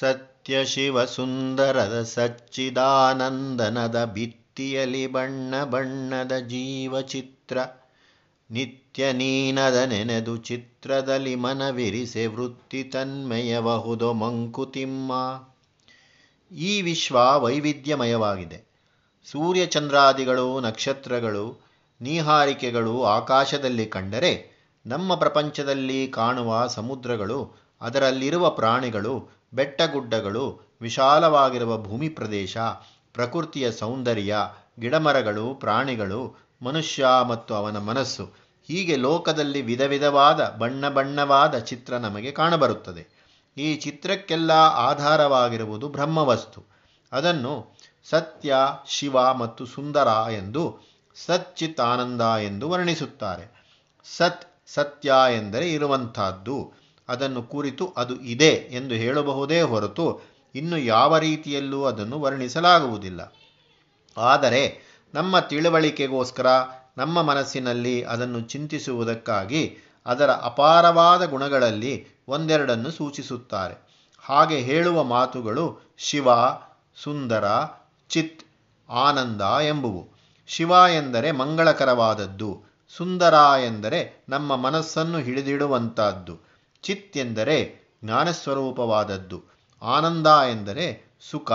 ಸತ್ಯ ಶಿವ ಸುಂದರದ ಸಚ್ಚಿದಾನಂದನದ ಭಿತ್ತಿಯಲಿ ಬಣ್ಣ ಬಣ್ಣದ ಜೀವಚಿತ್ರ, ನಿತ್ಯ ನೀನದ ನೆನೆದು ಚಿತ್ರದಲ್ಲಿ ಮನವಿರಿಸೆ ವೃತ್ತಿ ತನ್ಮಯಬಹುದೋ ಮಂಕುತಿಮ್ಮ. ಈ ವಿಶ್ವ ವೈವಿಧ್ಯಮಯವಾಗಿದೆ. ಸೂರ್ಯಚಂದ್ರಾದಿಗಳು ನಕ್ಷತ್ರಗಳು, ನೀಹಾರಿಕೆಗಳು ಆಕಾಶದಲ್ಲಿ ಕಂಡರೆ ನಮ್ಮ ಪ್ರಪಂಚದಲ್ಲಿ ಕಾಣುವ ಸಮುದ್ರಗಳು, ಅದರಲ್ಲಿರುವ ಪ್ರಾಣಿಗಳು ಬೆಟ್ಟಗುಡ್ಡಗಳು ವಿಶಾಲವಾಗಿರುವ ಭೂಮಿ ಪ್ರದೇಶ, ಪ್ರಕೃತಿಯ ಸೌಂದರ್ಯ, ಗಿಡಮರಗಳು, ಪ್ರಾಣಿಗಳು, ಮನುಷ್ಯ ಮತ್ತು ಅವನ ಮನಸ್ಸು. ಹೀಗೆ ಲೋಕದಲ್ಲಿ ವಿಧ ವಿಧವಾದ ಬಣ್ಣ ಬಣ್ಣವಾದ ಚಿತ್ರ ನಮಗೆ ಕಾಣಬರುತ್ತದೆ. ಈ ಚಿತ್ರಕ್ಕೆಲ್ಲ ಆಧಾರವಾಗಿರುವುದು ಬ್ರಹ್ಮವಸ್ತು. ಅದನ್ನು ಸತ್ಯ, ಶಿವ ಮತ್ತು ಸುಂದರ ಎಂದು ಸಚ್ಚಿತ್ ಆನಂದ ಎಂದು ವರ್ಣಿಸುತ್ತಾರೆ. ಸತ್ ಸತ್ಯ ಎಂದರೆ ಇರುವಂತಹದ್ದು ಅದನ್ನು ಕುರಿತು ಅದು ಇದೆ ಎಂದು ಹೇಳಬಹುದೇ ಹೊರತು ಇನ್ನು ಯಾವ ರೀತಿಯಲ್ಲೂ ಅದನ್ನು ವರ್ಣಿಸಲಾಗುವುದಿಲ್ಲ. ಆದರೆ ನಮ್ಮ ತಿಳುವಳಿಕೆಗೋಸ್ಕರ, ನಮ್ಮ ಮನಸ್ಸಿನಲ್ಲಿ ಅದನ್ನು ಚಿಂತಿಸುವುದಕ್ಕಾಗಿ ಅದರ ಅಪಾರವಾದ ಗುಣಗಳಲ್ಲಿ ಒಂದೆರಡನ್ನು ಸೂಚಿಸುತ್ತಾರೆ. ಹಾಗೆ ಹೇಳುವ ಮಾತುಗಳು ಶಿವ, ಸುಂದರ, ಚಿತ್, ಆನಂದ ಎಂಬುವು. ಶಿವ ಎಂದರೆ ಮಂಗಳಕರವಾದದ್ದು, ಸುಂದರ ಎಂದರೆ ನಮ್ಮ ಮನಸ್ಸನ್ನು ಹಿಡಿದಿಡುವಂತಹದ್ದು. ಚಿತ್ ಎಂದರೆ ಜ್ಞಾನಸ್ವರೂಪವಾದದ್ದು. ಆನಂದ ಎಂದರೆ ಸುಖ,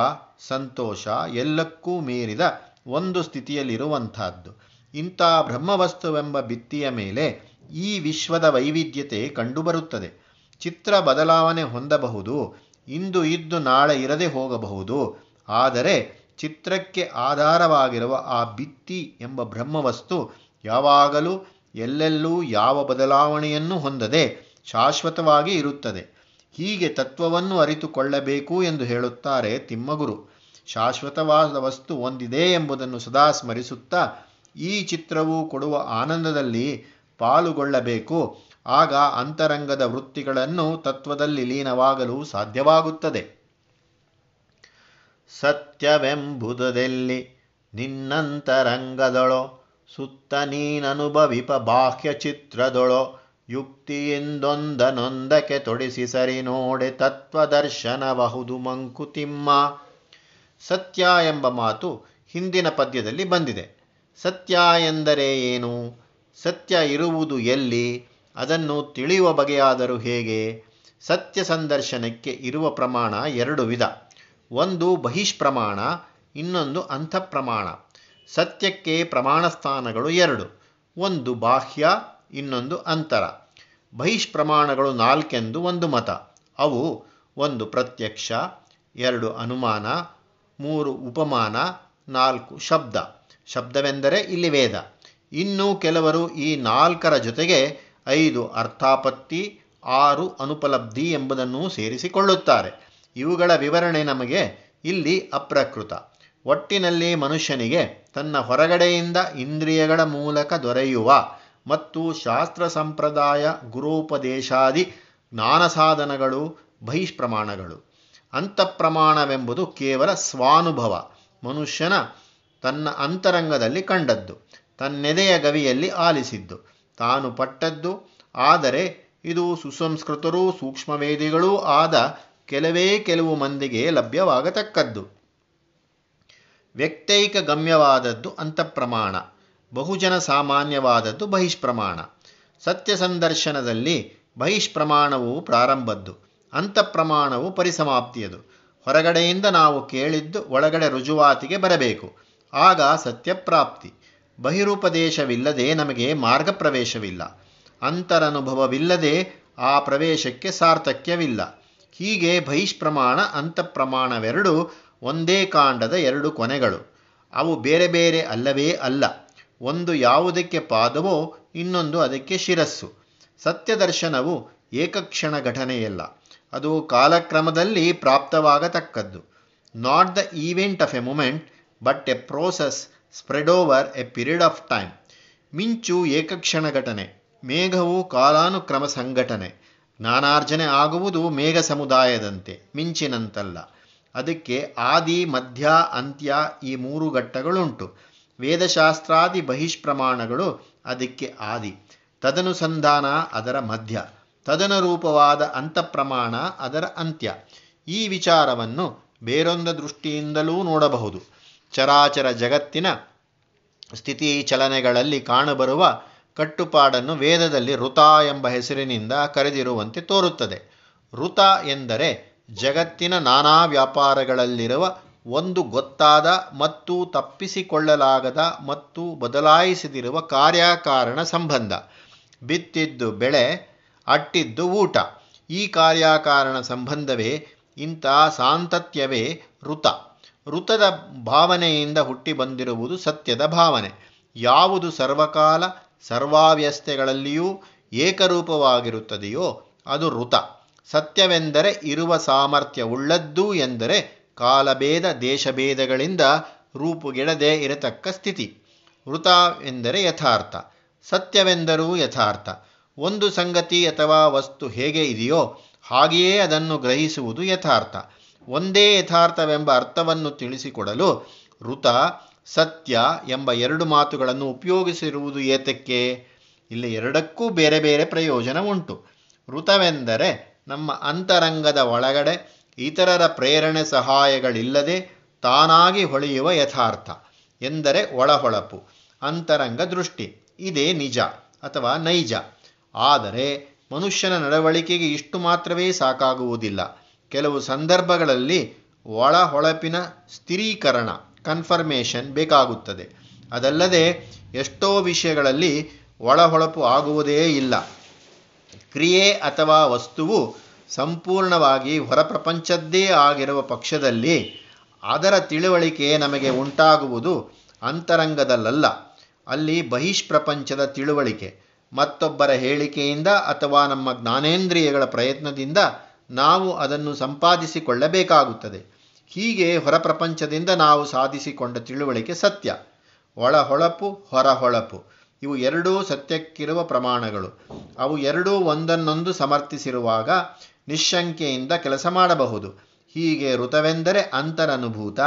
ಸಂತೋಷ, ಎಲ್ಲಕ್ಕೂ ಮೀರಿದ ಒಂದು ಸ್ಥಿತಿಯಲ್ಲಿರುವಂಥದ್ದು. ಇಂಥ ಬ್ರಹ್ಮವಸ್ತುವೆಂಬ ಭಿತ್ತಿಯ ಮೇಲೆ ಈ ವಿಶ್ವದ ವೈವಿಧ್ಯತೆ ಕಂಡುಬರುತ್ತದೆ. ಚಿತ್ರ ಬದಲಾವಣೆ ಹೊಂದಬಹುದು, ಇಂದು ಇದ್ದು ನಾಳೆ ಇರದೆ ಹೋಗಬಹುದು, ಆದರೆ ಚಿತ್ರಕ್ಕೆ ಆಧಾರವಾಗಿರುವ ಆ ಭಿತ್ತಿ ಎಂಬ ಬ್ರಹ್ಮವಸ್ತು ಯಾವಾಗಲೂ ಎಲ್ಲೆಲ್ಲೂ ಯಾವ ಬದಲಾವಣೆಯನ್ನು ಹೊಂದದೆ ಶಾಶ್ವತವಾಗಿ ಇರುತ್ತದೆ. ಹೀಗೆ ತತ್ವವನ್ನು ಅರಿತುಕೊಳ್ಳಬೇಕು ಎಂದು ಹೇಳುತ್ತಾರೆ ತಿಮ್ಮಗುರು. ಶಾಶ್ವತವಾದ ವಸ್ತು ಒಂದಿದೆ ಎಂಬುದನ್ನು ಸದಾ ಸ್ಮರಿಸುತ್ತಾ ಈ ಚಿತ್ರವು ಕೊಡುವ ಆನಂದದಲ್ಲಿ ಪಾಲುಗೊಳ್ಳಬೇಕು. ಆಗ ಅಂತರಂಗದ ವೃತ್ತಿಗಳನ್ನು ತತ್ವದಲ್ಲಿ ಲೀನವಾಗಲು ಸಾಧ್ಯವಾಗುತ್ತದೆ. ಸತ್ಯವೆಂಬುದೆಲ್ಲಿ ನಿನ್ನಂತರಂಗದೊಳೋ ಸುತ್ತ ನೀನನುಭವಿಪ ಬಾಹ್ಯ ಚಿತ್ರದೊಳೋ ಯುಕ್ತಿಯಿಂದೊಂದನೊಂದಕ್ಕೆ ತೊಡಿಸಿ ಸರಿ ನೋಡೆ ತತ್ವದರ್ಶನಬಹುದು ಮಂಕುತಿಮ್ಮ. ಸತ್ಯ ಎಂಬ ಮಾತು ಹಿಂದಿನ ಪದ್ಯದಲ್ಲಿ ಬಂದಿದೆ. ಸತ್ಯ ಎಂದರೆ ಏನು? ಸತ್ಯ ಇರುವುದು ಎಲ್ಲಿ? ಅದನ್ನು ತಿಳಿಯುವ ಬಗೆಯಾದರೂ ಹೇಗೆ? ಸತ್ಯ ಸಂದರ್ಶನಕ್ಕೆ ಇರುವ ಪ್ರಮಾಣ ಎರಡು ವಿಧ. ಒಂದು ಬಹಿಷ್ಪ್ರಮಾಣ, ಇನ್ನೊಂದು ಅಂತಃಪ್ರಮಾಣ. ಸತ್ಯಕ್ಕೆ ಪ್ರಮಾಣ ಸ್ಥಾನಗಳು ಎರಡು. ಒಂದು ಬಾಹ್ಯ ಇನ್ನೊಂದು ಅಂತರ. ಬಹಿಷ್ಪ್ರಮಾಣಗಳು ನಾಲ್ಕೆಂದು ಒಂದು ಮತ. ಅವು ಒಂದು ಪ್ರತ್ಯಕ್ಷ, ಎರಡು ಅನುಮಾನ, ಮೂರು ಉಪಮಾನ, ನಾಲ್ಕು ಶಬ್ದ. ಶಬ್ದವೆಂದರೆ ಇಲ್ಲಿ ವೇದ. ಇನ್ನು ಕೆಲವರು ಈ ನಾಲ್ಕರ ಜೊತೆಗೆ ಐದು ಅರ್ಥಾಪತ್ತಿ, ಆರು ಅನುಪಲಬ್ಧಿ ಎಂಬುದನ್ನು ಸೇರಿಸಿಕೊಳ್ಳುತ್ತಾರೆ. ಇವುಗಳ ವಿವರಣೆ ನಮಗೆ ಇಲ್ಲಿ ಅಪ್ರಕೃತ. ಒಟ್ಟಿನಲ್ಲಿ ಮನುಷ್ಯನಿಗೆ ತನ್ನ ಹೊರಗಡೆಯಿಂದ ಇಂದ್ರಿಯಗಳ ಮೂಲಕ ದೊರೆಯುವ ಮತ್ತು ಶಾಸ್ತ್ರ ಸಂಪ್ರದಾಯ, ಗುರೋಪದೇಶಾದಿ ಜ್ಞಾನ ಸಾಧನಗಳು ಬಹಿಷ್ಪ್ರಮಾಣಗಳು. ಅಂತಃಪ್ರಮಾಣವೆಂಬುದು ಕೇವಲ ಸ್ವಾನುಭವ. ಮನುಷ್ಯನ ತನ್ನ ಅಂತರಂಗದಲ್ಲಿ ಕಂಡದ್ದು, ತನ್ನೆದೆಯ ಗವಿಯಲ್ಲಿ ಆಲಿಸಿದ್ದು. ತಾನು ಪಟ್ಟದ್ದು, ಆದರೆ ಇದು ಸುಸಂಸ್ಕೃತರೂ, ಸೂಕ್ಷ್ಮವೇದಿಗಳೂ ಆದ ಕೆಲವೇ ಕೆಲವು ಮಂದಿಗೆ ಲಭ್ಯವಾಗತಕ್ಕದ್ದು. ವ್ಯಕ್ತೈಕ ಗಮ್ಯವಾದದ್ದು ಅಂತಃಪ್ರಮಾಣ. ಬಹುಜನ ಸಾಮಾನ್ಯವಾದದ್ದು ಬಹಿಷ್ಪ್ರಮಾಣ. ಸತ್ಯ ಸಂದರ್ಶನದಲ್ಲಿ ಬಹಿಷ್ಪ್ರಮಾಣವು ಪ್ರಾರಂಭದ್ದು, ಅಂತಃಪ್ರಮಾಣವು ಪರಿಸಮಾಪ್ತಿಯದು. ಹೊರಗಡೆಯಿಂದ ನಾವು ಕೇಳಿದ್ದು ಒಳಗಡೆ ರುಜುವಾತಿಗೆ ಬರಬೇಕು. ಆಗ ಸತ್ಯಪ್ರಾಪ್ತಿ. ಬಹಿರೂಪದೇಶವಿಲ್ಲದೆ ನಮಗೆ ಮಾರ್ಗ ಪ್ರವೇಶವಿಲ್ಲ ಅಂತರನುಭವವಿಲ್ಲದೆ ಆ ಪ್ರವೇಶಕ್ಕೆ ಸಾರ್ಥಕ್ಯವಿಲ್ಲ. ಹೀಗೆ ಬಹಿಷ್ಪ್ರಮಾಣ, ಅಂತಃಪ್ರಮಾಣವೆರಡು ಒಂದೇ ಕಾಂಡದ ಎರಡು ಕೊನೆಗಳು. ಅವು ಬೇರೆ ಬೇರೆ ಅಲ್ಲವೇ ಅಲ್ಲ. ಒಂದು ಯಾವುದಕ್ಕೆ ಪಾದವೋ ಇನ್ನೊಂದು ಅದಕ್ಕೆ ಶಿರಸ್ಸು. ಸತ್ಯದರ್ಶನವು ಏಕಕ್ಷಣ ಘಟನೆಯಲ್ಲ. ಅದು ಕಾಲಕ್ರಮದಲ್ಲಿ ಪ್ರಾಪ್ತವಾಗತಕ್ಕದ್ದು. Not the event of a moment but a process spread over a period of time ಮಿಂಚು ಏಕಕ್ಷಣ ಘಟನೆ, ಮೇಘವು ಕಾಲಾನುಕ್ರಮ ಸಂಘಟನೆ. ಜ್ಞಾನಾರ್ಜನೆ ಆಗುವುದು ಮೇಘ ಸಮುದಾಯದಂತೆ, ಮಿಂಚಿನಂತಲ್ಲ. ಅದಕ್ಕೆ ಆದಿ, ಮಧ್ಯ, ಅಂತ್ಯ ಈ ಮೂರು ಘಟ್ಟಗಳುಂಟು. ವೇದಶಾಸ್ತ್ರಾದಿ ಬಹಿಷ್ಪ್ರಮಾಣಗಳು ಅದಕ್ಕೆ ಆದಿ. ತದನುಸಂಧಾನ ಅದರ ಮಧ್ಯ. ತದನುರೂಪವಾದ ಅಂತಃಪ್ರಮಾಣ ಅದರ ಅಂತ್ಯ. ಈ ವಿಚಾರವನ್ನು ಬೇರೊಂದು ದೃಷ್ಟಿಯಿಂದಲೂ ನೋಡಬಹುದು. ಚರಾಚರ ಜಗತ್ತಿನ ಸ್ಥಿತಿ ಚಲನೆಗಳಲ್ಲಿ ಕಾಣಬರುವ ಕಟ್ಟುಪಾಡನ್ನು ವೇದದಲ್ಲಿ ಋತ ಎಂಬ ಹೆಸರಿನಿಂದ ಕರೆದಿರುವಂತೆ ತೋರುತ್ತದೆ. ಋತ ಎಂದರೆ ಜಗತ್ತಿನ ನಾನಾ ವ್ಯಾಪಾರಗಳಲ್ಲಿರುವ ಒಂದು ಗೊತ್ತಾದ ಮತ್ತು ತಪ್ಪಿಸಿಕೊಳ್ಳಲಾಗದ ಮತ್ತು ಬದಲಾಯಿಸದಿರುವ ಕಾರ್ಯಕಾರಣ ಸಂಬಂಧ. ಬಿತ್ತಿದ್ದು ಬೆಳೆ, ಅಟ್ಟಿದ್ದು ಊಟ. ಈ ಕಾರ್ಯಕಾರಣ ಸಂಬಂಧವೇ, ಇಂಥ ಸಾಂತತ್ಯವೇ ಋತ. ಋತದ ಭಾವನೆಯಿಂದ ಹುಟ್ಟಿ ಬಂದಿರುವುದು ಸತ್ಯದ ಭಾವನೆ. ಯಾವುದು ಸರ್ವಕಾಲ ಸರ್ವಾವ್ಯಸ್ಥೆಗಳಲ್ಲಿಯೂ ಏಕರೂಪವಾಗಿರುತ್ತದೆಯೋ ಅದು ಋತ. ಸತ್ಯವೆಂದರೆ ಇರುವ ಸಾಮರ್ಥ್ಯವುಳ್ಳದ್ದು ಎಂದರೆ ಕಾಲಭೇದ ದೇಶಭೇದಗಳಿಂದ ರೂಪುಗೆಡದೆ ಇರತಕ್ಕ ಸ್ಥಿತಿ. ವೃತ ಎಂದರೆ ಯಥಾರ್ಥ, ಸತ್ಯವೆಂದರೂ ಯಥಾರ್ಥ. ಒಂದು ಸಂಗತಿ ಅಥವಾ ವಸ್ತು ಹೇಗೆ ಇದೆಯೋ ಹಾಗೆಯೇ ಅದನ್ನು ಗ್ರಹಿಸುವುದು ಯಥಾರ್ಥ. ಒಂದೇ ಯಥಾರ್ಥವೆಂಬ ಅರ್ಥವನ್ನು ತಿಳಿಸಿಕೊಡಲು ಋತ ಸತ್ಯ ಎಂಬ ಎರಡು ಮಾತುಗಳನ್ನು ಉಪಯೋಗಿಸಿರುವುದು ಏತಕ್ಕೆ? ಇಲ್ಲಿ ಎರಡಕ್ಕೂ ಬೇರೆ ಬೇರೆ ಪ್ರಯೋಜನ ಉಂಟು ಋತವೆಂದರೆ ನಮ್ಮ ಅಂತರಂಗದ ಒಳಗಡೆ ಇತರರ ಪ್ರೇರಣೆ ಸಹಾಯಗಳಿಲ್ಲದೆ ತಾನಾಗಿ ಹೊಳೆಯುವ ಯಥಾರ್ಥ ಎಂದರೆ ಒಳಹೊಳಪು, ಅಂತರಂಗ ದೃಷ್ಟಿ. ಇದೇ ನಿಜ ಅಥವಾ ನೈಜ. ಆದರೆ ಮನುಷ್ಯನ ನಡವಳಿಕೆಗೆ ಇಷ್ಟು ಮಾತ್ರವೇ ಸಾಕಾಗುವುದಿಲ್ಲ. ಕೆಲವು ಸಂದರ್ಭಗಳಲ್ಲಿ ಒಳಹೊಳಪಿನ ಸ್ಥಿರೀಕರಣ ಕನ್ಫರ್ಮೇಷನ್ ಬೇಕಾಗುತ್ತದೆ. ಅದಲ್ಲದೆ ಎಷ್ಟೋ ವಿಷಯಗಳಲ್ಲಿ ಒಳಹೊಳಪು ಆಗುವುದೇ ಇಲ್ಲ. ಕ್ರಿಯೆ ಅಥವಾ ವಸ್ತುವು ಸಂಪೂರ್ಣವಾಗಿ ಹೊರಪ್ರಪಂಚದ್ದೇ ಆಗಿರುವ ಪಕ್ಷದಲ್ಲಿ ಅದರ ತಿಳುವಳಿಕೆ ನಮಗೆ ಉಂಟಾಗುವುದು ಅಂತರಂಗದಲ್ಲಲ್ಲ. ಅಲ್ಲಿ ಬಹಿಷ್ಪ್ರಪಂಚದ ತಿಳುವಳಿಕೆ, ಮತ್ತೊಬ್ಬರ ಹೇಳಿಕೆಯಿಂದ ಅಥವಾ ನಮ್ಮ ಜ್ಞಾನೇಂದ್ರಿಯಗಳ ಪ್ರಯತ್ನದಿಂದ ನಾವು ಅದನ್ನು ಸಂಪಾದಿಸಿಕೊಳ್ಳಬೇಕಾಗುತ್ತದೆ. ಹೀಗೆ ಹೊರಪ್ರಪಂಚದಿಂದ ನಾವು ಸಾಧಿಸಿಕೊಂಡ ತಿಳುವಳಿಕೆ ಸತ್ಯ. ಒಳಹೊಳಪು ಹೊರಹೊಳಪು. ಇವು ಎರಡೂ ಸತ್ಯಕ್ಕಿರುವ ಪ್ರಮಾಣಗಳು. ಅವು ಎರಡೂ ಒಂದನ್ನೊಂದು ಸಮರ್ಥಿಸಿರುವಾಗ ನಿಶಂಕೆಯಿಂದ ಕೆಲಸ ಮಾಡಬಹುದು. ಹೀಗೆ ಋತವೆಂದರೆ ಅಂತರನುಭೂತ,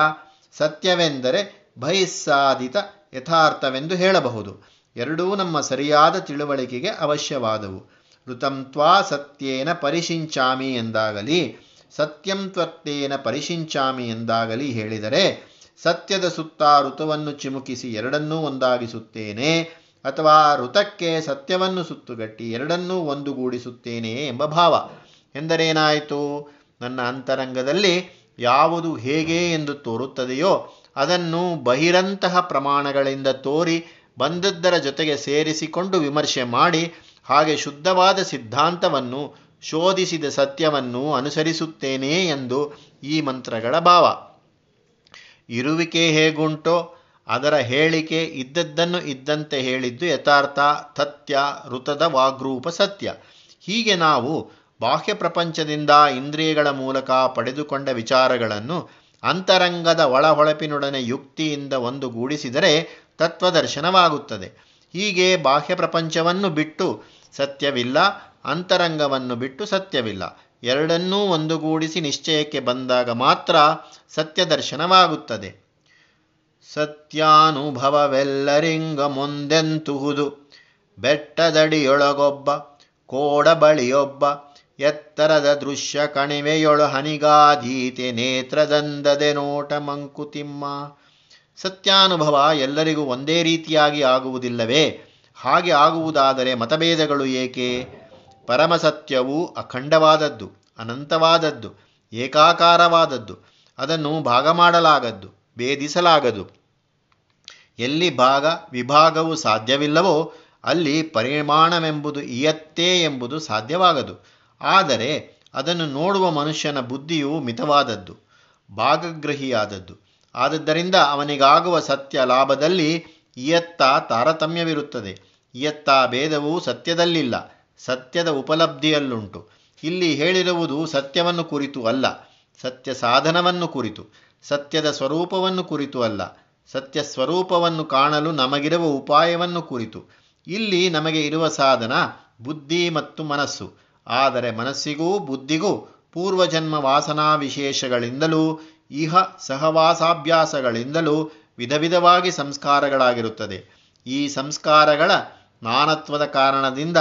ಸತ್ಯವೆಂದರೆ ಬಹಿಸ್ಸಾಧಿತ ಯಥಾರ್ಥವೆಂದು ಹೇಳಬಹುದು. ಎರಡೂ ನಮ್ಮ ಸರಿಯಾದ ತಿಳುವಳಿಕೆಗೆ ಅವಶ್ಯವಾದವು. ಋತಂತ್ವಾ ಸತ್ಯೇನ ಪರಿಶಿಂಚಾಮಿ ಎಂದಾಗಲಿ ಸತ್ಯಂತ್ವತ್ತೇನ ಪರಿಶಿಂಚಾಮಿ ಎಂದಾಗಲಿ ಹೇಳಿದರೆ, ಸತ್ಯದ ಸುತ್ತ ಋತುವನ್ನು ಚಿಮುಕಿಸಿ ಎರಡನ್ನೂ ಒಂದಾಗಿಸುತ್ತೇನೆ. ಅಥವಾ ಋತಕ್ಕೆ ಸತ್ಯವನ್ನು ಸುತ್ತುಗಟ್ಟಿ ಎರಡನ್ನೂ ಒಂದುಗೂಡಿಸುತ್ತೇನೆ ಎಂಬ ಭಾವ. ಎಂದರೇನಾಯಿತು? ನನ್ನ ಅಂತರಂಗದಲ್ಲಿ ಯಾವುದು ಹೇಗೆ ಎಂದು ತೋರುತ್ತದೆಯೋ ಅದನ್ನು ಬಹಿರಂತಹ ಪ್ರಮಾಣಗಳಿಂದ ತೋರಿ ಬಂದದ್ದರ ಜೊತೆಗೆ ಸೇರಿಸಿಕೊಂಡು ವಿಮರ್ಶೆ ಮಾಡಿ ಹಾಗೆ ಶುದ್ಧವಾದ ಸಿದ್ಧಾಂತವನ್ನು ಶೋಧಿಸಿದ ಸತ್ಯವನ್ನು ಅನುಸರಿಸುತ್ತೇನೆ ಎಂದು ಈ ಮಂತ್ರಗಳ ಭಾವ. ಇರುವಿಕೆ ಹೇಗುಂಟೋ? ಅದರ ಹೇಳಿಕೆ ಇದ್ದದ್ದನ್ನು ಇದ್ದಂತೆ ಹೇಳಿದ್ದು ಯಥಾರ್ಥ, ತಥ್ಯ, ಋತದ ವಾಗ್ರೂಪ ಸತ್ಯ. ಹೀಗೆ ನಾವು ಬಾಹ್ಯ ಪ್ರಪಂಚದಿಂದ ಇಂದ್ರಿಯಗಳ ಮೂಲಕ ಪಡೆದುಕೊಂಡ ವಿಚಾರಗಳನ್ನು ಅಂತರಂಗದ ಒಳಹೊಳಪಿನೊಡನೆ ಯುಕ್ತಿಯಿಂದ ಒಂದುಗೂಡಿಸಿದರೆ ತತ್ವದರ್ಶನವಾಗುತ್ತದೆ. ಹೀಗೆ ಬಾಹ್ಯ ಪ್ರಪಂಚವನ್ನು ಬಿಟ್ಟು ಸತ್ಯವಿಲ್ಲ, ಅಂತರಂಗವನ್ನು ಬಿಟ್ಟು ಸತ್ಯವಿಲ್ಲ. ಎರಡನ್ನೂ ಒಂದುಗೂಡಿಸಿ ನಿಶ್ಚಯಕ್ಕೆ ಬಂದಾಗ ಮಾತ್ರ ಸತ್ಯದರ್ಶನವಾಗುತ್ತದೆ. ಸತ್ಯಾನುಭವವೆಲ್ಲರಿಂಗ ಮುಂದೆಂತುಹುದು ಬೆಟ್ಟದಡಿಯೊಳಗೊಬ್ಬ ಕೋಡ ಬಳಿಯೊಬ್ಬ ಎತ್ತರದ ದೃಶ್ಯ ಕಣಿವೆಯೊಳ ಹನಿಗಾದೀತೆ ನೇತ್ರದಂದದೆ ನೋಟ ಮಂಕುತಿಮ್ಮ. ಸತ್ಯಾನುಭವ ಎಲ್ಲರಿಗೂ ಒಂದೇ ರೀತಿಯಾಗಿ ಆಗುವುದಿಲ್ಲವೇ? ಹಾಗೆ ಆಗುವುದಾದರೆ ಮತಭೇದಗಳು ಏಕೆ? ಪರಮಸತ್ಯವು ಅಖಂಡವಾದದ್ದು, ಅನಂತವಾದದ್ದು, ಏಕಾಕಾರವಾದದ್ದು, ಅದನ್ನು ಭಾಗ ಮಾಡಲಾಗದ್ದು ಭೇದಿಸಲಾಗದು. ಎಲ್ಲಿ ಭಾಗ ವಿಭಾಗವು ಸಾಧ್ಯವಿಲ್ಲವೋ ಅಲ್ಲಿ ಪರಿಮಾಣವೆಂಬುದು ಇಯತ್ತೇ ಎಂಬುದು ಸಾಧ್ಯವಾಗದು. ಆದರೆ ಅದನ್ನು ನೋಡುವ ಮನುಷ್ಯನ ಬುದ್ಧಿಯು ಮಿತವಾದದ್ದು, ಭಾಗಗ್ರಹಿಯಾದದ್ದು. ಆದದ್ದರಿಂದ ಅವನಿಗಾಗುವ ಸತ್ಯ ಲಾಭದಲ್ಲಿ ಇಯತ್ತ ತಾರತಮ್ಯವಿರುತ್ತದೆ. ಇಯತ್ತ ಭೇದವು ಸತ್ಯದಲ್ಲಿಲ್ಲ, ಸತ್ಯದ ಉಪಲಬ್ಧಿಯಲ್ಲುಂಟು. ಇಲ್ಲಿ ಹೇಳಿರುವುದು ಸತ್ಯವನ್ನು ಕುರಿತು ಅಲ್ಲ ಸತ್ಯ ಸಾಧನವನ್ನು ಕುರಿತು. ಸತ್ಯದ ಸ್ವರೂಪವನ್ನು ಕುರಿತು ಅಲ್ಲ. ಸತ್ಯ ಸ್ವರೂಪವನ್ನು ಕಾಣಲು ನಮಗಿರುವ ಉಪಾಯವನ್ನು ಕುರಿತು. ಇಲ್ಲಿ ನಮಗೆ ಇರುವ ಸಾಧನ ಬುದ್ಧಿ ಮತ್ತು ಮನಸ್ಸು. ಆದರೆ ಮನಸ್ಸಿಗೂ ಬುದ್ಧಿಗೂ ಪೂರ್ವಜನ್ಮ ವಾಸನಾ ವಿಶೇಷಗಳಿಂದಲೂ, ಇಹ ಸಹವಾಸಾಭ್ಯಾಸಗಳಿಂದಲೂ ವಿಧ ವಿಧವಾಗಿ ಸಂಸ್ಕಾರಗಳಾಗಿರುತ್ತದೆ. ಈ ಸಂಸ್ಕಾರಗಳ ನಾನತ್ವದ ಕಾರಣದಿಂದ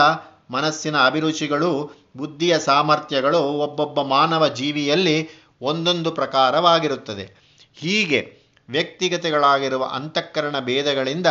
ಮನಸ್ಸಿನ ಅಭಿರುಚಿಗಳು, ಬುದ್ಧಿಯ ಸಾಮರ್ಥ್ಯಗಳು ಒಬ್ಬೊಬ್ಬ ಮಾನವ ಜೀವಿಯಲ್ಲಿ ಒಂದೊಂದು ಪ್ರಕಾರವಾಗಿರುತ್ತದೆ. ಹೀಗೆ ವ್ಯಕ್ತಿಗತಗಳಾಗಿರುವ ಅಂತಃಕರಣ ಭೇದಗಳಿಂದ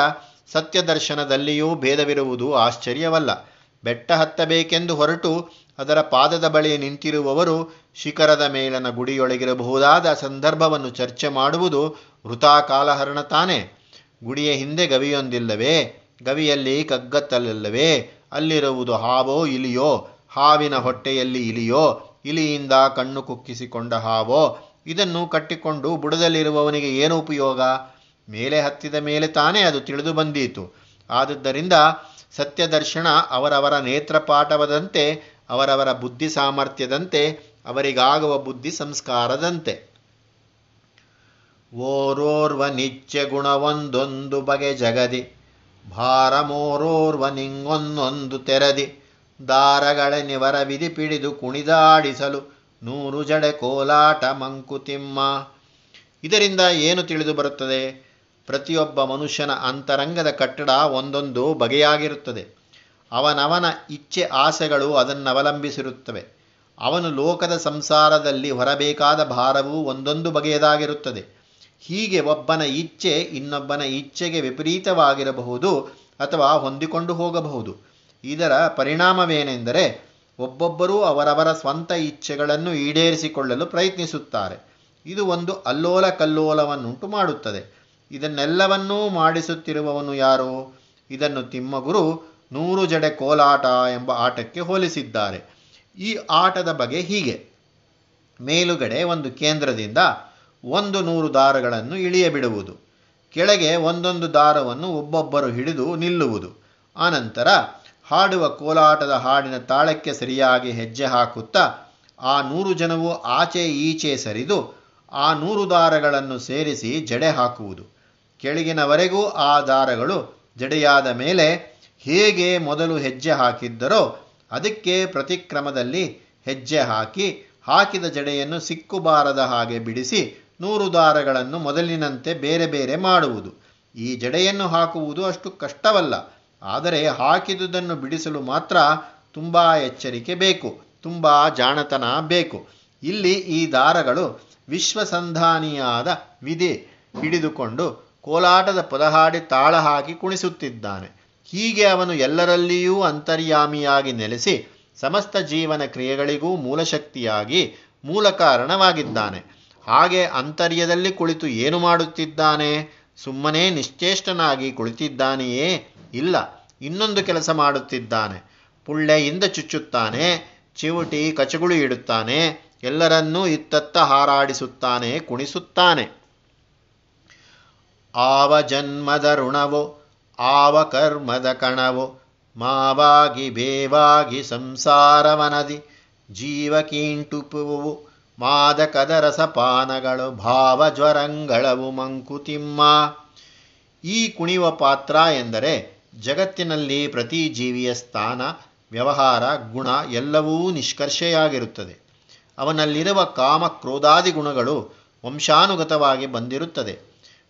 ಸತ್ಯದರ್ಶನದಲ್ಲಿಯೂ ಭೇದವಿರುವುದು ಆಶ್ಚರ್ಯವಲ್ಲ. ಬೆಟ್ಟ ಹತ್ತಬೇಕೆಂದು ಹೊರಟು ಅದರ ಪಾದದ ಬಳಿ ನಿಂತಿರುವವರು ಶಿಖರದ ಮೇಲನ ಗುಡಿಯೊಳಗಿರಬಹುದಾದ ಸಂದರ್ಭವನ್ನು ಚರ್ಚೆ ಮಾಡುವುದು ವೃಥಾ ಕಾಲಹರಣ ತಾನೇ. ಗುಡಿಯ ಹಿಂದೆ ಗವಿಯೊಂದಿಲ್ಲವೇ? ಗವಿಯಲ್ಲಿ ಕಗ್ಗತ್ತಲಿಲ್ಲವೇ? ಅಲ್ಲಿರುವುದು ಹಾವೋ ಇಲಿಯೋ ಹಾವಿನ ಹೊಟ್ಟೆಯಲ್ಲಿ ಇಲಿಯೋ ಇಲಿಯಿಂದ ಕಣ್ಣು ಕುಕ್ಕಿಸಿಕೊಂಡ ಹಾವೋ, ಇದನ್ನು ಕಟ್ಟಿಕೊಂಡು ಬುಡದಲ್ಲಿರುವವನಿಗೆ ಏನು ಉಪಯೋಗ? ಮೇಲೆ ಹತ್ತಿದ ಮೇಲೆ ತಾನೇ ಅದು ತಿಳಿದು ಬಂದೀತು. ಆದುದರಿಂದ ಸತ್ಯದರ್ಶನ ಅವರವರ ನೇತ್ರಪಾಠವದಂತೆ, ಅವರವರ ಬುದ್ಧಿ ಸಾಮರ್ಥ್ಯದಂತೆ, ಅವರಿಗಾಗುವ ಬುದ್ಧಿ ಸಂಸ್ಕಾರದಂತೆ. ಓರೋರ್ವ ನಿತ್ಯ ಗುಣವೊಂದೊಂದು ಬಗೆ ಜಗದಿ, ಭಾರಮೋರೋರ್ವ ನಿಂಗೊಂದೊಂದು ತೆರದಿ. ದಾರಗಳೆನಿವರ ವಿಧಿ ಪಿಡಿದು ಕುಣಿದಾಡಿಸಲು ನೂರು ಜಡೆ ಕೋಲಾಟ ಮಂಕುತಿಮ್ಮ. ಇದರಿಂದ ಏನು ತಿಳಿದು ಬರುತ್ತದೆ? ಪ್ರತಿಯೊಬ್ಬ ಮನುಷ್ಯನ ಅಂತರಂಗದ ಕಟ್ಟಡ ಒಂದೊಂದು ಬಗೆಯಾಗಿರುತ್ತದೆ. ಅವನವನ ಇಚ್ಛೆ ಆಸೆಗಳು ಅದನ್ನವಲಂಬಿಸಿರುತ್ತವೆ ಅವನು ಲೋಕದ ಸಂಸಾರದಲ್ಲಿ ಹೊರಬೇಕಾದ ಭಾರವು ಒಂದೊಂದು ಬಗೆಯದಾಗಿರುತ್ತದೆ. ಹೀಗೆ ಒಬ್ಬನ ಇಚ್ಛೆ ಇನ್ನೊಬ್ಬನ ಇಚ್ಛೆಗೆ ವಿಪರೀತವಾಗಿರಬಹುದು ಅಥವಾ ಹೊಂದಿಕೊಂಡು ಹೋಗಬಹುದು. ಇದರ ಪರಿಣಾಮವೇನೆಂದರೆ ಒಬ್ಬೊಬ್ಬರೂ ಅವರವರ ಸ್ವಂತ ಇಚ್ಛೆಗಳನ್ನು ಈಡೇರಿಸಿಕೊಳ್ಳಲು ಪ್ರಯತ್ನಿಸುತ್ತಾರೆ. ಇದು ಒಂದು ಅಲ್ಲೋಲ ಕಲ್ಲೋಲವನ್ನುಂಟು ಮಾಡುತ್ತದೆ. ಇದನ್ನೆಲ್ಲವನ್ನೂ ಮಾಡಿಸುತ್ತಿರುವವನು ಯಾರು? ಇದನ್ನು ತಿಮ್ಮಗುರು ನೂರು ಜಡೆ ಕೋಲಾಟ ಎಂಬ ಆಟಕ್ಕೆ ಹೋಲಿಸಿದ್ದಾರೆ. ಈ ಆಟದ ಬಗೆ ಹೀಗೆ. ಮೇಲುಗಡೆ ಒಂದು ಕೇಂದ್ರದಿಂದ ಒಂದು ನೂರು ದಾರಗಳನ್ನು ಇಳಿಯಬಿಡುವುದು. ಕೆಳಗೆ ಒಂದೊಂದು ದಾರವನ್ನು ಒಬ್ಬೊಬ್ಬರು ಹಿಡಿದು ನಿಲ್ಲುವುದು. ಆನಂತರ ಹಾಡುವ ಕೋಲಾಟದ ಹಾಡಿನ ತಾಳಕ್ಕೆ ಸರಿಯಾಗಿ ಹೆಜ್ಜೆ ಹಾಕುತ್ತಾ, ಆ ನೂರು ಜನವು ಆಚೆ ಈಚೆ ಸರಿದು, ಆ ನೂರು ದಾರಗಳನ್ನು ಸೇರಿಸಿ ಜಡೆ ಹಾಕುವುದು. ಕೆಳಗಿನವರೆಗೂ ಆ ದಾರಗಳು ಜಡೆಯಾದ ಮೇಲೆ ಹೇಗೆ ಮೊದಲು ಹೆಜ್ಜೆ ಹಾಕಿದ್ದರೋ, ಅದಕ್ಕೆ ಪ್ರತಿಕ್ರಮದಲ್ಲಿ ಹೆಜ್ಜೆ ಹಾಕಿ, ಹಾಕಿದ ಜಡೆಯನ್ನು ಸಿಕ್ಕುಬಾರದ ಹಾಗೆ ಬಿಡಿಸಿ ನೂರು ದಾರಗಳನ್ನು ಮೊದಲಿನಂತೆ ಬೇರೆ ಬೇರೆ ಮಾಡುವುದು. ಈ ಜಡೆಯನ್ನು ಹಾಕುವುದು ಅಷ್ಟು ಕಷ್ಟವಲ್ಲ. ಆದರೆ ಹಾಕಿದುದನ್ನು ಬಿಡಿಸಲು ಮಾತ್ರ ತುಂಬ ಎಚ್ಚರಿಕೆ ಬೇಕು, ತುಂಬ ಜಾಣತನ ಬೇಕು. ಇಲ್ಲಿ ಈ ದಾರಗಳು ವಿಶ್ವಸಂಧಾನಿಯಾದ ವಿಧಿ ಹಿಡಿದುಕೊಂಡು ಕೋಲಾಟದ ಪದಹಾಡಿ ತಾಳ ಹಾಕಿ ಕುಣಿಸುತ್ತಿದ್ದಾನೆ. ಹೀಗೆ ಅವನು ಎಲ್ಲರಲ್ಲಿಯೂ ಅಂತರ್ಯಾಮಿಯಾಗಿ ನೆಲೆಸಿ ಸಮಸ್ತ ಜೀವನ ಕ್ರಿಯೆಗಳಿಗೂ ಮೂಲಶಕ್ತಿಯಾಗಿ ಮೂಲ ಕಾರಣವಾಗಿದ್ದಾನೆ. ಹಾಗೆ ಅಂತರ್ಯದಲ್ಲಿ ಕುಳಿತು ಏನು ಮಾಡುತ್ತಿದ್ದಾನೆ? ಸುಮ್ಮನೆ ನಿಶ್ಚೇಷ್ಟನಾಗಿ ಕುಳಿತಿದ್ದಾನೆಯೇ? ಇಲ್ಲ, ಇನ್ನೊಂದು ಕೆಲಸ ಮಾಡುತ್ತಿದ್ದಾನೆ. ಪುಳ್ಳೆಯಿಂದ ಚುಚ್ಚುತ್ತಾನೆ, ಚಿವುಟಿ ಕಚಗುಳಿ ಇಡುತ್ತಾನೆ, ಎಲ್ಲರನ್ನೂ ಇತ್ತತ್ತ ಹಾರಾಡಿಸುತ್ತಾನೆ, ಕುಣಿಸುತ್ತಾನೆ. ಆವ ಜನ್ಮದ ಋಣವೋ, ಆವ ಕರ್ಮದ ಕಣವೋ, ಮಾವಾಗಿ ಬೇವಾಗಿ ಸಂಸಾರವನದಿ ಜೀವಕೀಂಟುಪುವು ಮಾದಕದ ರಸಪಾನಗಳು ಭಾವಜ್ವರಂಗಳವು ಮಂಕುತಿಮ್ಮ. ಈ ಕುಣಿಯುವ ಪಾತ್ರ ಎಂದರೆ ಜಗತ್ತಿನಲ್ಲಿ ಪ್ರತಿ ಜೀವಿಯ ಸ್ಥಾನ, ವ್ಯವಹಾರ, ಗುಣ ಎಲ್ಲವೂ ನಿಷ್ಕರ್ಷೆಯಾಗಿರುತ್ತದೆ. ಅವನಲ್ಲಿರುವ ಕಾಮ ಕ್ರೋಧಾದಿ ಗುಣಗಳು ವಂಶಾನುಗತವಾಗಿ ಬಂದಿರುತ್ತದೆ.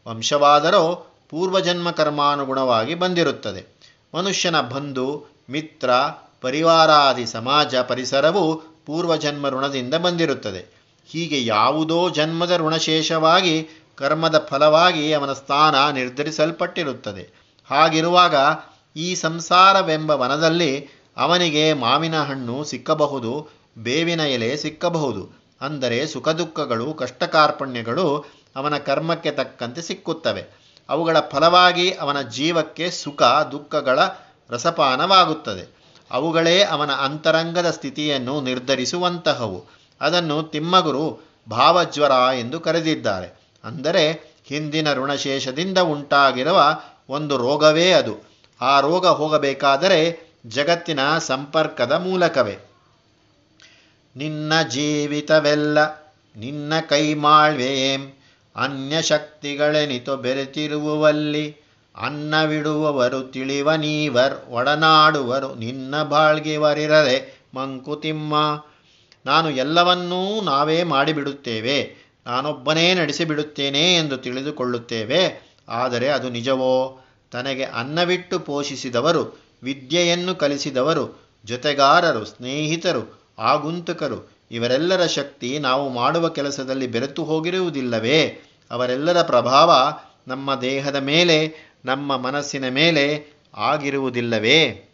ವಂಶವಾದರೋ ಪೂರ್ವಜನ್ಮ ಕರ್ಮಾನುಗುಣವಾಗಿ ಬಂದಿರುತ್ತದೆ. ಮನುಷ್ಯನ ಬಂಧು, ಮಿತ್ರ, ಪರಿವಾರಾದಿ ಸಮಾಜ ಪರಿಸರವು ಪೂರ್ವಜನ್ಮ ಋಣದಿಂದ ಬಂದಿರುತ್ತದೆ. ಹೀಗೆ ಯಾವುದೋ ಜನ್ಮದ ಋಣಶೇಷವಾಗಿ, ಕರ್ಮದ ಫಲವಾಗಿ ಅವನ ಸ್ಥಾನ ನಿರ್ಧರಿಸಲ್ಪಟ್ಟಿರುತ್ತದೆ. ಹಾಗಿರುವಾಗ ಈ ಸಂಸಾರವೆಂಬ ವನದಲ್ಲಿ ಅವನಿಗೆ ಮಾವಿನ ಹಣ್ಣು ಸಿಕ್ಕಬಹುದು, ಬೇವಿನ ಎಲೆ ಸಿಕ್ಕಬಹುದು. ಅಂದರೆ ಸುಖ ದುಃಖಗಳು ಕಷ್ಟಕಾರ್ಪಣ್ಯಗಳು ಅವನ ಕರ್ಮಕ್ಕೆ ತಕ್ಕಂತೆ ಸಿಕ್ಕುತ್ತವೆ. ಅವುಗಳ ಫಲವಾಗಿ ಅವನ ಜೀವಕ್ಕೆ ಸುಖ, ದುಃಖಗಳ ರಸಪಾನವಾಗುತ್ತದೆ. ಅವುಗಳೇ ಅವನ ಅಂತರಂಗದ ಸ್ಥಿತಿಯನ್ನು ನಿರ್ಧರಿಸುವಂತಹವು. ಅದನ್ನು ತಿಮ್ಮಗುರು ಭಾವಜ್ವರ ಎಂದು ಕರೆದಿದ್ದಾರೆ. ಅಂದರೆ ಹಿಂದಿನ ಋಣಶೇಷದಿಂದ ಉಂಟಾಗಿರುವ ಒಂದು ರೋಗವೇ ಅದು. ಆ ರೋಗ ಹೋಗಬೇಕಾದರೆ ಜಗತ್ತಿನ ಸಂಪರ್ಕದ ಮೂಲಕವೇ. ನಿನ್ನ ಜೀವಿತವೆಲ್ಲ ನಿನ್ನ ಕೈಮಾಳ್ವೇಂ. ಅನ್ಯ ಶಕ್ತಿಗಳೆನಿತು ಬೆರೆತಿರುವಲ್ಲಿ ಅನ್ನವಿಡುವವರು ತಿಳಿವ ನೀವರ್ ಒಡನಾಡುವರು ನಿನ್ನ ಬಾಳ್ಗೆವರಿರರೆ ಮಂಕುತಿಮ್ಮ ನಾನು ಎಲ್ಲವನ್ನೂ ನಾವೇ ಮಾಡಿಬಿಡುತ್ತೇವೆ. ನಾನೊಬ್ಬನೇ ನಡೆಸಿಬಿಡುತ್ತೇನೆ ಎಂದು ತಿಳಿದುಕೊಳ್ಳುತ್ತೇವೆ. ಆದರೆ ಅದು ನಿಜವೋ? ತನಗೆ ಅನ್ನವಿಟ್ಟು ಪೋಷಿಸಿದವರು, ವಿದ್ಯೆಯನ್ನು ಕಲಿಸಿದವರು, ಜೊತೆಗಾರರು, ಸ್ನೇಹಿತರು, ಆಗುಂತಕರು, ಇವರೆಲ್ಲರ ಶಕ್ತಿ ನಾವು ಮಾಡುವ ಕೆಲಸದಲ್ಲಿ ಬೆರೆತು ಹೋಗಿರುವುದಿಲ್ಲವೇ? ಅವರೆಲ್ಲರ ಪ್ರಭಾವ ನಮ್ಮ ದೇಹದ ಮೇಲೆ, ನಮ್ಮ ಮನಸ್ಸಿನ ಮೇಲೆ ಆಗಿರುವುದಿಲ್ಲವೇ?